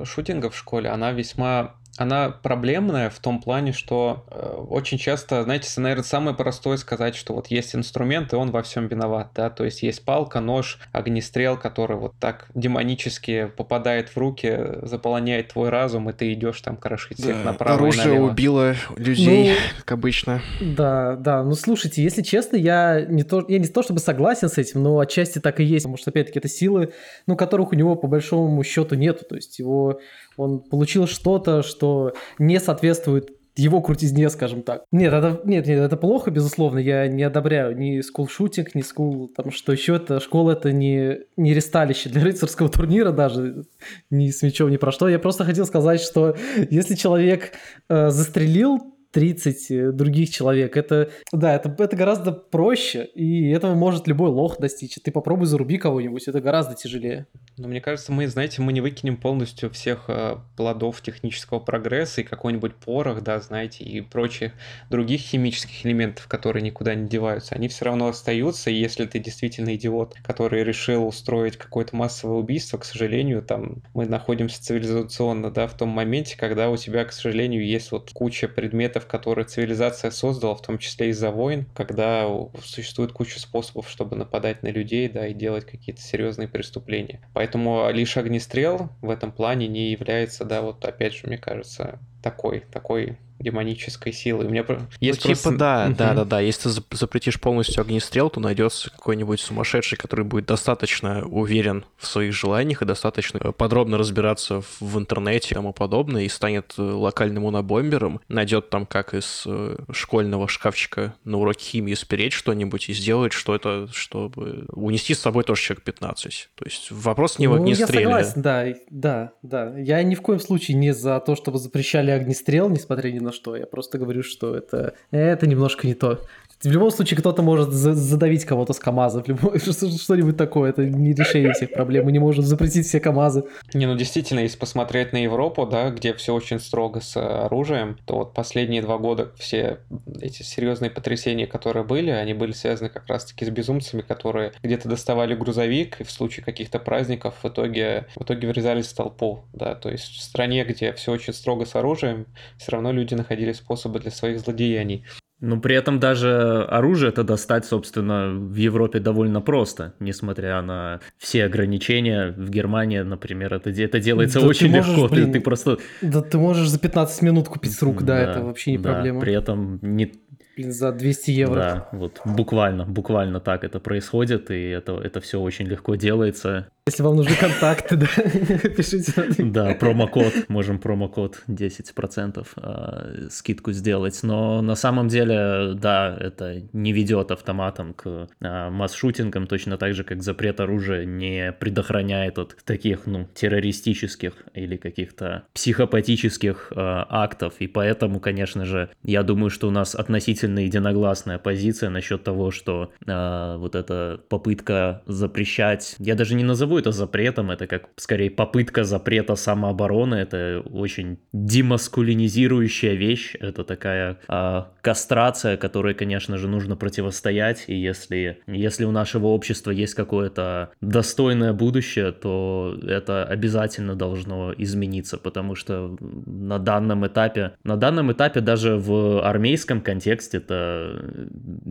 шутинга в школе, она весьма она проблемная в том плане, что э, очень часто, знаете, наверное, самое простое сказать, что вот есть инструмент, и он во всем виноват, да, то есть есть палка, нож, огнестрел, который вот так демонически попадает в руки, заполоняет твой разум, и ты идешь там крошить всех да, направо оружие и налево. убило людей, ну, [laughs] как обычно. Да, да, ну слушайте, если честно, я не то, я не то чтобы согласен с этим, но отчасти так и есть, потому что, опять-таки, это силы, ну, которых у него по большому счету нету, то есть его он получил что-то, что не соответствует его крутизне, скажем так. Нет, это, нет, нет, это плохо, безусловно, я не одобряю ни скул-шутинг, ни скул, там, что еще это, школа это не, не ресталище для рыцарского турнира даже, ни с мечом, ни про что. Я просто хотел сказать, что если человек э, застрелил 30 э, других человек. Это, да, это, это гораздо проще, и этого может любой лох достичь. Ты попробуй заруби кого-нибудь, это гораздо тяжелее. Но мне кажется, мы, знаете, мы не выкинем полностью всех э, плодов технического прогресса и какой-нибудь порох, да, знаете, и прочих других химических элементов, которые никуда не деваются. Они все равно остаются, и если ты действительно идиот, который решил устроить какое-то массовое убийство, к сожалению, там мы находимся цивилизационно, да, в том моменте, когда у тебя, к сожалению, есть вот куча предметов, предметов, которые цивилизация создала, в том числе из-за войн, когда существует куча способов, чтобы нападать на людей, да, и делать какие-то серьезные преступления. Поэтому лишь огнестрел в этом плане не является, да, вот опять же, мне кажется, такой, такой демонической силы. У меня есть ну, типа просто... да, угу. да, да, да. Если ты запретишь полностью огнестрел, то найдется какой-нибудь сумасшедший, который будет достаточно уверен в своих желаниях и достаточно подробно разбираться в интернете и тому подобное, и станет э, локальным унобомбером, найдет там, как из э, школьного шкафчика на уроке химии спереть что-нибудь и сделает что-то, чтобы унести с собой тоже человек 15. То есть вопрос не в огнестреле. Ну, я согласен, да, да, да. Я ни в коем случае не за то, чтобы запрещали огнестрел, несмотря ни на что. Я просто говорю, что это, это немножко не то. В любом случае кто-то может задавить кого-то с КАМАЗа, [laughs] что-нибудь такое, это не решение всех проблем, мы не можем запретить все КАМАЗы. Не, ну действительно, если посмотреть на Европу, да, где все очень строго с оружием, то вот последние два года все эти серьезные потрясения, которые были, они были связаны как раз-таки с безумцами, которые где-то доставали грузовик и в случае каких-то праздников в итоге, в итоге врезались в толпу, да, то есть в стране, где все очень строго с оружием, все равно люди находили способы для своих злодеяний. Но при этом даже оружие это достать, собственно, в Европе довольно просто, несмотря на все ограничения. В Германии, например, это, это делается да очень можешь, легко. Блин, ты, ты просто... Да ты можешь за 15 минут купить с рук, да, да это вообще не да, проблема. При этом не, Блин, за 200 евро. Да, вот буквально, буквально так это происходит, и это, это все очень легко делается. Если вам нужны контакты, [laughs] да, пишите. Да, промокод, можем промокод 10% э, скидку сделать, но на самом деле, да, это не ведет автоматом к э, масс-шутингам, точно так же, как запрет оружия не предохраняет от таких, ну, террористических или каких-то психопатических э, актов, и поэтому, конечно же, я думаю, что у нас относительно единогласная позиция насчет того, что вот эта попытка запрещать, я даже не назову назову это запретом, это как скорее попытка запрета самообороны, это очень демаскулинизирующая вещь, это такая э, кастрация, которой, конечно же, нужно противостоять, и если, если у нашего общества есть какое-то достойное будущее, то это обязательно должно измениться, потому что на данном этапе, на данном этапе даже в армейском контексте это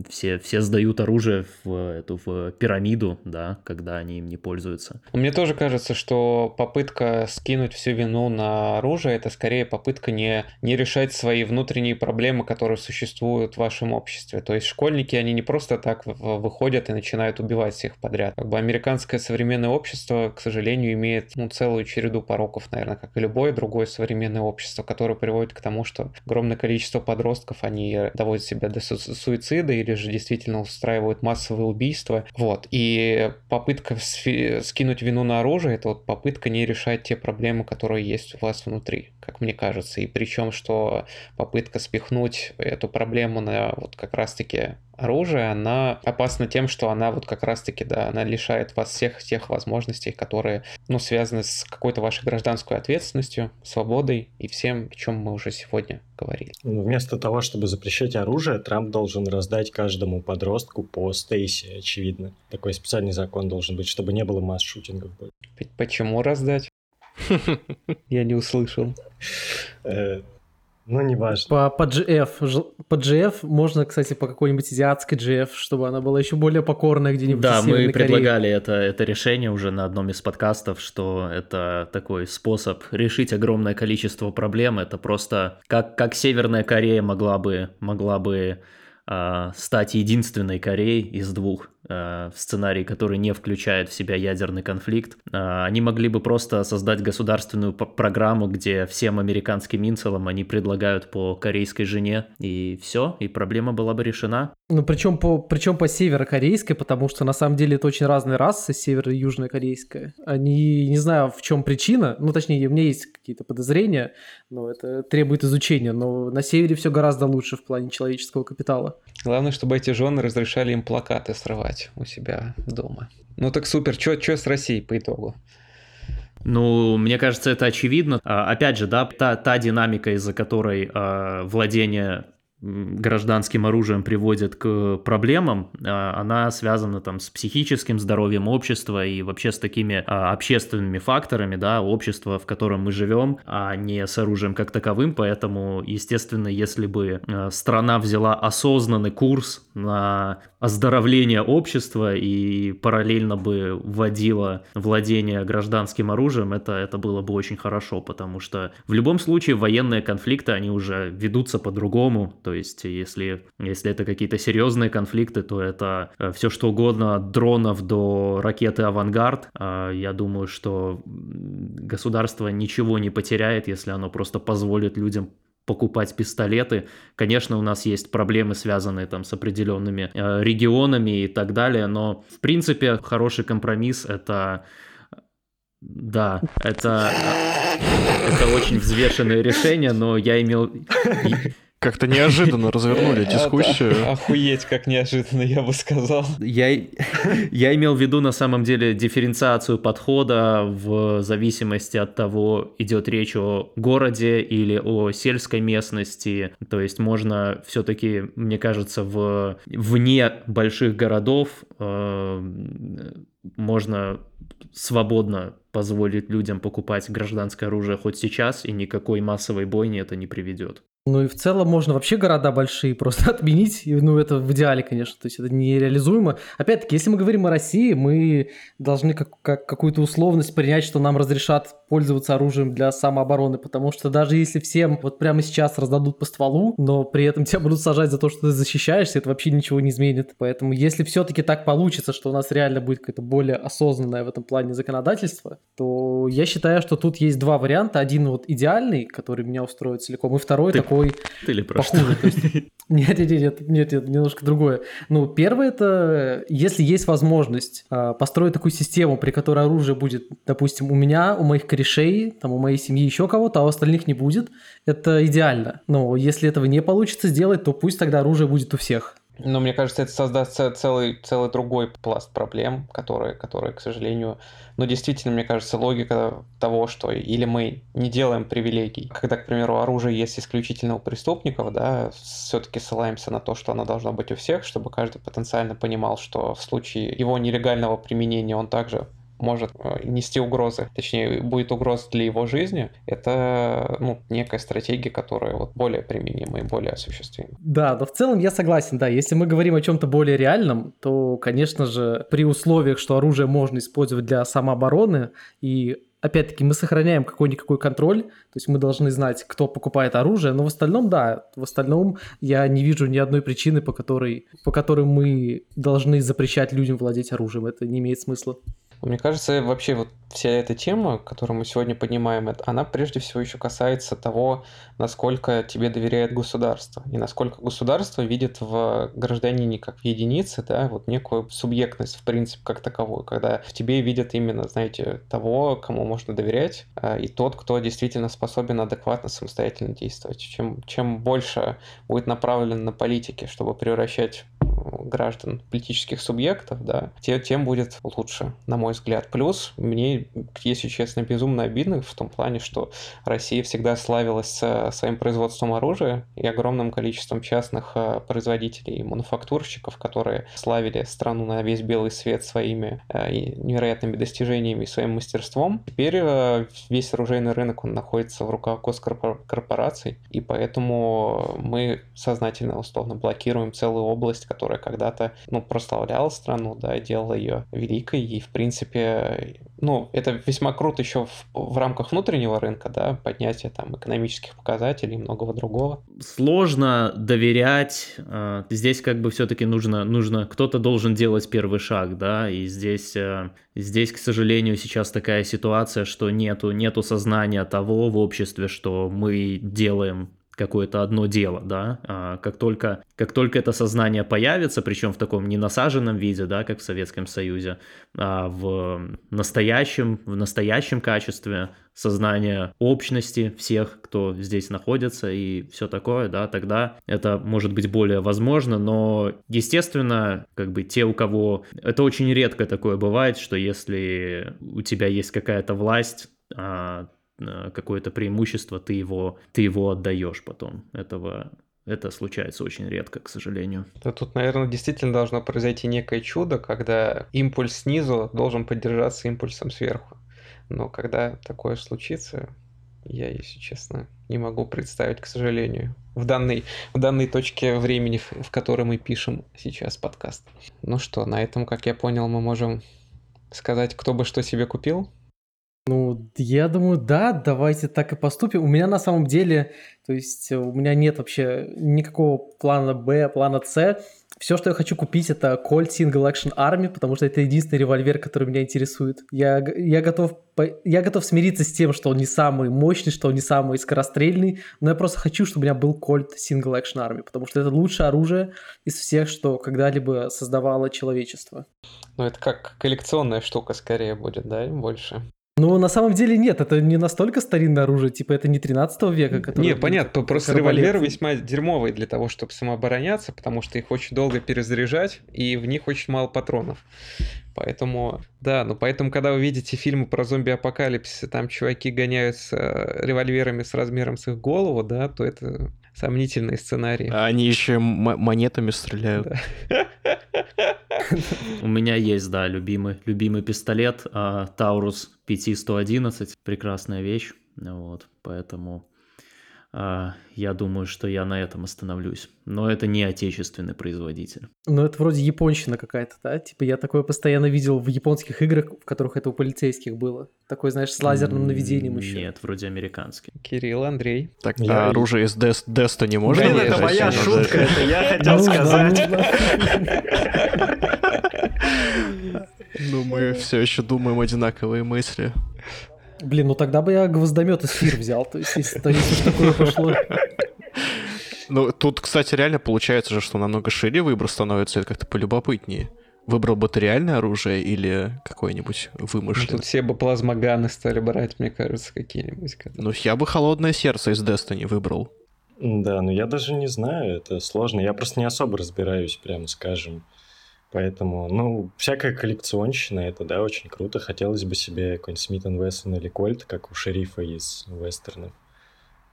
все, все сдают оружие в эту в пирамиду, да, когда они им не пользуются. Мне тоже кажется, что попытка скинуть всю вину на оружие это скорее попытка не, не решать свои внутренние проблемы, которые существуют в вашем обществе. То есть школьники, они не просто так выходят и начинают убивать всех подряд. Как бы американское современное общество, к сожалению, имеет ну, целую череду пороков, наверное, как и любое другое современное общество, которое приводит к тому, что огромное количество подростков, они доводят себя до суицида или же действительно устраивают массовые убийства. Вот. И попытка скинуть вину на оружие, это вот попытка не решать те проблемы, которые есть у вас внутри, как мне кажется. И причем, что попытка спихнуть эту проблему на вот как раз-таки оружие, она опасна тем, что она вот как раз-таки, да, она лишает вас всех тех возможностей, которые, ну, связаны с какой-то вашей гражданской ответственностью, свободой и всем, о чем мы уже сегодня говорили. Ну, вместо того, чтобы запрещать оружие, Трамп должен раздать каждому подростку по Стейси, очевидно. Такой специальный закон должен быть, чтобы не было масс-шутингов. Почему раздать? [laughs] Я не услышал. Ну, не важно. По, по GF. По GF можно, кстати, по какой-нибудь азиатской GF, чтобы она была еще более покорная где-нибудь Да, мы предлагали это, это решение уже на одном из подкастов, что это такой способ решить огромное количество проблем. Это просто как, как Северная Корея могла бы, могла бы э, стать единственной Кореей из двух в сценарий, который не включает в себя ядерный конфликт. Э, они могли бы просто создать государственную программу, где всем американским инцелам они предлагают по корейской жене, и все, и проблема была бы решена. Ну, причем по, причем по северокорейской, потому что на самом деле это очень разные расы, северо- и южнокорейская. Они, не знаю, в чем причина, ну, точнее, у меня есть какие-то подозрения, но это требует изучения, но на севере все гораздо лучше в плане человеческого капитала. Главное, чтобы эти жены разрешали им плакаты срывать у себя дома. Ну так супер, что с Россией по итогу? Ну, мне кажется, это очевидно. А, опять же, да, та, та динамика, из-за которой э, владение гражданским оружием приводит к проблемам, а, она связана там с психическим здоровьем общества и вообще с такими а, общественными факторами, да, общества, в котором мы живем, а не с оружием как таковым, поэтому, естественно, если бы а, страна взяла осознанный курс на оздоровление общества и параллельно бы вводила владение гражданским оружием, это, это было бы очень хорошо, потому что в любом случае военные конфликты, они уже ведутся по-другому, то то есть, если, если это какие-то серьезные конфликты, то это э, все что угодно, от дронов до ракеты «Авангард». А, я думаю, что государство ничего не потеряет, если оно просто позволит людям покупать пистолеты. Конечно, у нас есть проблемы, связанные там с определенными э, регионами и так далее, но в принципе хороший компромисс это да, это, это очень взвешенное решение, но я имел... Как-то неожиданно развернули дискуссию. Охуеть, как неожиданно, я бы сказал. Я, я имел в виду на самом деле дифференциацию подхода в зависимости от того, идет речь о городе или о сельской местности. То есть можно все-таки, мне кажется, в, вне больших городов э, можно свободно позволить людям покупать гражданское оружие хоть сейчас, и никакой массовой бойни это не приведет. Ну и в целом можно вообще города большие просто [laughs] отменить. Ну это в идеале, конечно, то есть это нереализуемо. Опять-таки, если мы говорим о России, мы должны как, как какую-то условность принять, что нам разрешат пользоваться оружием для самообороны, потому что даже если всем вот прямо сейчас раздадут по стволу, но при этом тебя будут сажать за то, что ты защищаешься, это вообще ничего не изменит. Поэтому если все-таки так получится, что у нас реально будет какое-то более осознанное в этом плане законодательство, то я считаю, что тут есть два варианта. Один вот идеальный, который меня устроит целиком, и второй ты, такой ты ли похуже. То есть, [laughs] нет, нет, нет, нет, нет, немножко другое. Ну, первое это, если есть возможность э, построить такую систему, при которой оружие будет, допустим, у меня, у моих корешей, там, у моей семьи еще кого-то, а у остальных не будет, это идеально. Но если этого не получится сделать, то пусть тогда оружие будет у всех. Но мне кажется, это создаст целый, целый другой пласт проблем, которые, которые, к сожалению, ну, действительно, мне кажется, логика того, что или мы не делаем привилегий, когда, к примеру, оружие есть исключительно у преступников, да, все-таки ссылаемся на то, что оно должно быть у всех, чтобы каждый потенциально понимал, что в случае его нелегального применения он также может э, нести угрозы, точнее, будет угроза для его жизни, это ну, некая стратегия, которая вот более применима и более осуществима. Да, но в целом я согласен, да, если мы говорим о чем-то более реальном, то, конечно же, при условиях, что оружие можно использовать для самообороны и опять-таки, мы сохраняем какой-никакой контроль, то есть мы должны знать, кто покупает оружие, но в остальном, да, в остальном я не вижу ни одной причины, по которой, по которой мы должны запрещать людям владеть оружием. Это не имеет смысла. Мне кажется, вообще вот вся эта тема, которую мы сегодня поднимаем, она прежде всего еще касается того, насколько тебе доверяет государство, и насколько государство видит в гражданине как в единице, да, вот некую субъектность, в принципе, как таковую, когда в тебе видят именно, знаете, того, кому можно доверять, а, и тот, кто действительно способен адекватно самостоятельно действовать. Чем, чем больше будет направлено на политики, чтобы превращать граждан политических субъектов, да, тем, тем будет лучше, на мой взгляд. Плюс мне, если честно, безумно обидно в том плане, что Россия всегда славилась своим производством оружия и огромным количеством частных э, производителей и мануфактурщиков, которые славили страну на весь белый свет своими э, невероятными достижениями и своим мастерством. Теперь э, весь оружейный рынок он находится в руках госкорпораций, и поэтому мы сознательно, условно, блокируем целую область, которая когда-то, ну, прославляла страну, да, делала ее великой, и, в принципе, ну, это весьма круто еще в, в рамках внутреннего рынка, да, поднятие там экономических показателей и многого другого. Сложно доверять, а, здесь как бы все-таки нужно, нужно, кто-то должен делать первый шаг, да, и здесь, а, здесь, к сожалению, сейчас такая ситуация, что нету, нету сознания того в обществе, что мы делаем какое-то одно дело, да, а, как только, как только это сознание появится, причем в таком не насаженном виде, да, как в Советском Союзе, а в настоящем, в настоящем качестве сознания общности всех, кто здесь находится и все такое, да, тогда это может быть более возможно, но, естественно, как бы те, у кого... Это очень редко такое бывает, что если у тебя есть какая-то власть, а, какое-то преимущество, ты его, ты его отдаешь потом. Этого это случается очень редко, к сожалению. Да, тут, наверное, действительно должно произойти некое чудо, когда импульс снизу должен поддержаться импульсом сверху. Но когда такое случится, я, если честно, не могу представить, к сожалению, в данной, в данной точке времени, в которой мы пишем сейчас подкаст. Ну что, на этом, как я понял, мы можем сказать, кто бы что себе купил. Ну, я думаю, да, давайте так и поступим. У меня на самом деле, то есть у меня нет вообще никакого плана Б, плана С. Все, что я хочу купить, это Colt Single Action Army, потому что это единственный револьвер, который меня интересует. Я, я, готов, я готов смириться с тем, что он не самый мощный, что он не самый скорострельный, но я просто хочу, чтобы у меня был Colt Single Action Army, потому что это лучшее оружие из всех, что когда-либо создавало человечество. Ну, это как коллекционная штука скорее будет, да, больше? Ну, на самом деле нет, это не настолько старинное оружие, типа это не 13 века. Которое, не, понятно, просто револьверы весьма дерьмовые для того, чтобы самообороняться, потому что их очень долго перезаряжать, и в них очень мало патронов. Поэтому, да, ну поэтому, когда вы видите фильмы про зомби-апокалипсис, там чуваки гоняются э, револьверами с размером с их голову, да, то это сомнительные сценарии. А они еще монетами стреляют. У меня есть, да, любимый, любимый пистолет Таурус PT-111, прекрасная вещь, вот, поэтому а, я думаю, что я на этом остановлюсь. Но это не отечественный производитель. Ну, это вроде японщина какая-то, да? Типа я такое постоянно видел в японских играх, в которых это у полицейских было. Такой, знаешь, с лазерным наведением еще. Нет, вроде американский. Кирилл, Андрей. Так, я... а оружие из Дест Деста не можно? Блин, это моя шутка, это я хотел сказать. Ну, мы все еще думаем одинаковые мысли. Блин, ну тогда бы я гвоздомет из фир взял, то есть если, если уж такое пошло. Ну, тут, кстати, реально получается же, что намного шире выбор становится, это как-то полюбопытнее. Выбрал бы ты реальное оружие или какое-нибудь вымышленное? Ну, тут все бы плазмоганы стали брать, мне кажется, какие-нибудь. Ну, я бы холодное сердце из Destiny выбрал. Да, но я даже не знаю, это сложно. Я просто не особо разбираюсь, прямо скажем. Поэтому, ну, всякая коллекционщина, это, да, очень круто. Хотелось бы себе какой-нибудь Смит Вессон или Кольт, как у шерифа из вестернов.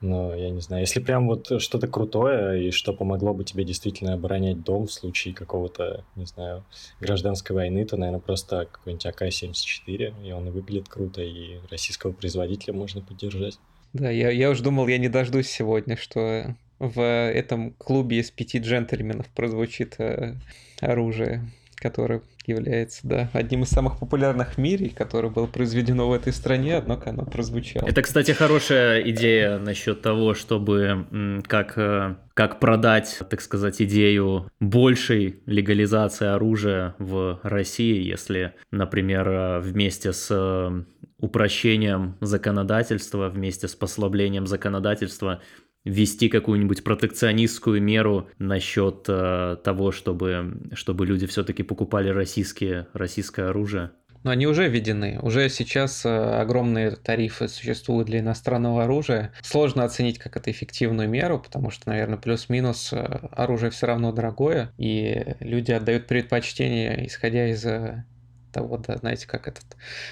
Но я не знаю, если прям вот что-то крутое и что помогло бы тебе действительно оборонять дом в случае какого-то, не знаю, гражданской войны, то, наверное, просто какой-нибудь АК-74, и он выглядит круто, и российского производителя можно поддержать. Да, я, я уж думал, я не дождусь сегодня, что в этом клубе из пяти джентльменов прозвучит э, оружие который является, да, одним из самых популярных в мире, который был произведено в этой стране, однако оно прозвучало. Это, кстати, хорошая идея насчет того, чтобы как, э, как продать, так сказать, идею большей легализации оружия в России, если, например, э, вместе с э, упрощением законодательства, вместе с послаблением законодательства ввести какую-нибудь протекционистскую меру насчет э, того, чтобы, чтобы люди все-таки покупали российские, российское оружие? Но они уже введены. Уже сейчас э, огромные тарифы существуют для иностранного оружия. Сложно оценить как это эффективную меру, потому что, наверное, плюс-минус э, оружие все равно дорогое, и люди отдают предпочтение, исходя из э, того, да, знаете, как этот,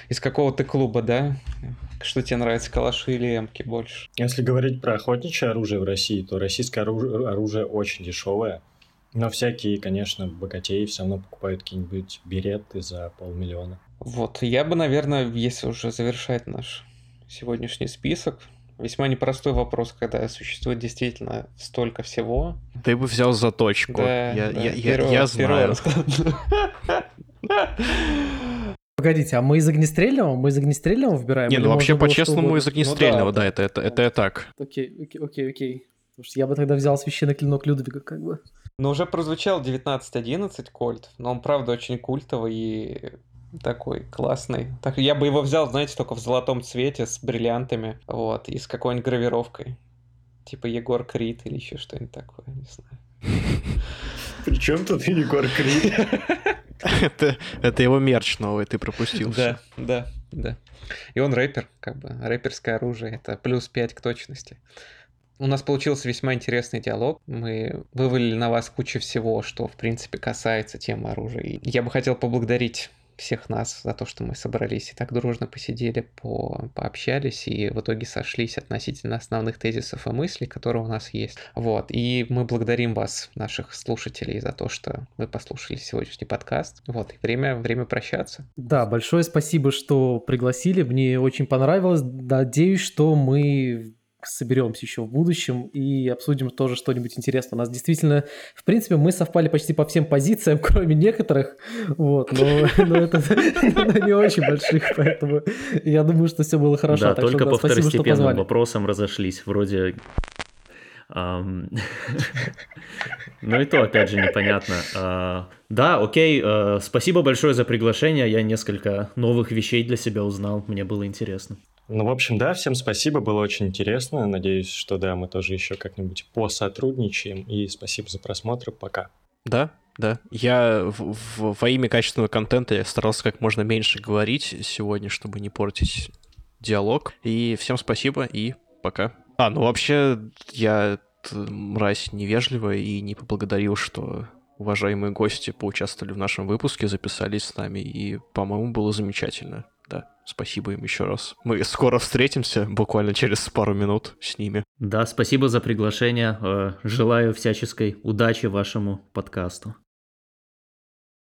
из какого то клуба, да, что тебе нравится, калаши или эмки больше? Если говорить про охотничье оружие в России, то российское оружие, оружие очень дешевое, но всякие, конечно, богатеи все равно покупают какие-нибудь береты за полмиллиона. Вот, я бы, наверное, если уже завершать наш сегодняшний список, весьма непростой вопрос, когда существует действительно столько всего. Ты бы взял заточку. Да, я, да. Я, я, я знаю. Погодите, а мы из огнестрельного? Мы из огнестрельного выбираем? Не, ну вообще по-честному из огнестрельного, ну, да, да, это, это, это я так. Окей, окей, окей, окей. Потому что я бы тогда взял священный клинок Людвига, как бы. Ну, уже прозвучал 1911 кольт, но он, правда, очень культовый и такой классный. Так, я бы его взял, знаете, только в золотом цвете с бриллиантами, вот, и с какой-нибудь гравировкой. Типа Егор Крид или еще что-нибудь такое, не знаю. Причем тут Егор Крид? [laughs] [laughs] это, это его мерч новый, ты пропустил. Да, да, да. И он рэпер, как бы, рэперское оружие, это плюс 5 к точности. У нас получился весьма интересный диалог. Мы вывалили на вас кучу всего, что, в принципе, касается темы оружия. И я бы хотел поблагодарить всех нас за то, что мы собрались и так дружно посидели, по, пообщались и в итоге сошлись относительно основных тезисов и мыслей, которые у нас есть. Вот. И мы благодарим вас, наших слушателей, за то, что вы послушали сегодняшний подкаст. Вот. И время, время прощаться. Да, большое спасибо, что пригласили. Мне очень понравилось. Надеюсь, что мы соберемся еще в будущем и обсудим тоже что-нибудь интересное. У нас действительно, в принципе, мы совпали почти по всем позициям, [laughs] кроме некоторых, вот, но, [laughs] но это [laughs] не очень больших, поэтому я думаю, что все было хорошо. Да, только по второстепенным вопросам разошлись, вроде ну и то, опять же, непонятно. А, да, окей, а, спасибо большое за приглашение. Я несколько новых вещей для себя узнал. Мне было интересно. Ну, в общем, да, всем спасибо, было очень интересно. Надеюсь, что да, мы тоже еще как-нибудь посотрудничаем. И спасибо за просмотр. Пока. Да, да. Я в, в, во имя качественного контента я старался как можно меньше говорить сегодня, чтобы не портить диалог. И всем спасибо и пока. А, ну вообще, я мразь невежливая и не поблагодарил, что уважаемые гости поучаствовали в нашем выпуске, записались с нами, и, по-моему, было замечательно. Да, спасибо им еще раз. Мы скоро встретимся, буквально через пару минут с ними. Да, спасибо за приглашение. Э, желаю всяческой удачи вашему подкасту.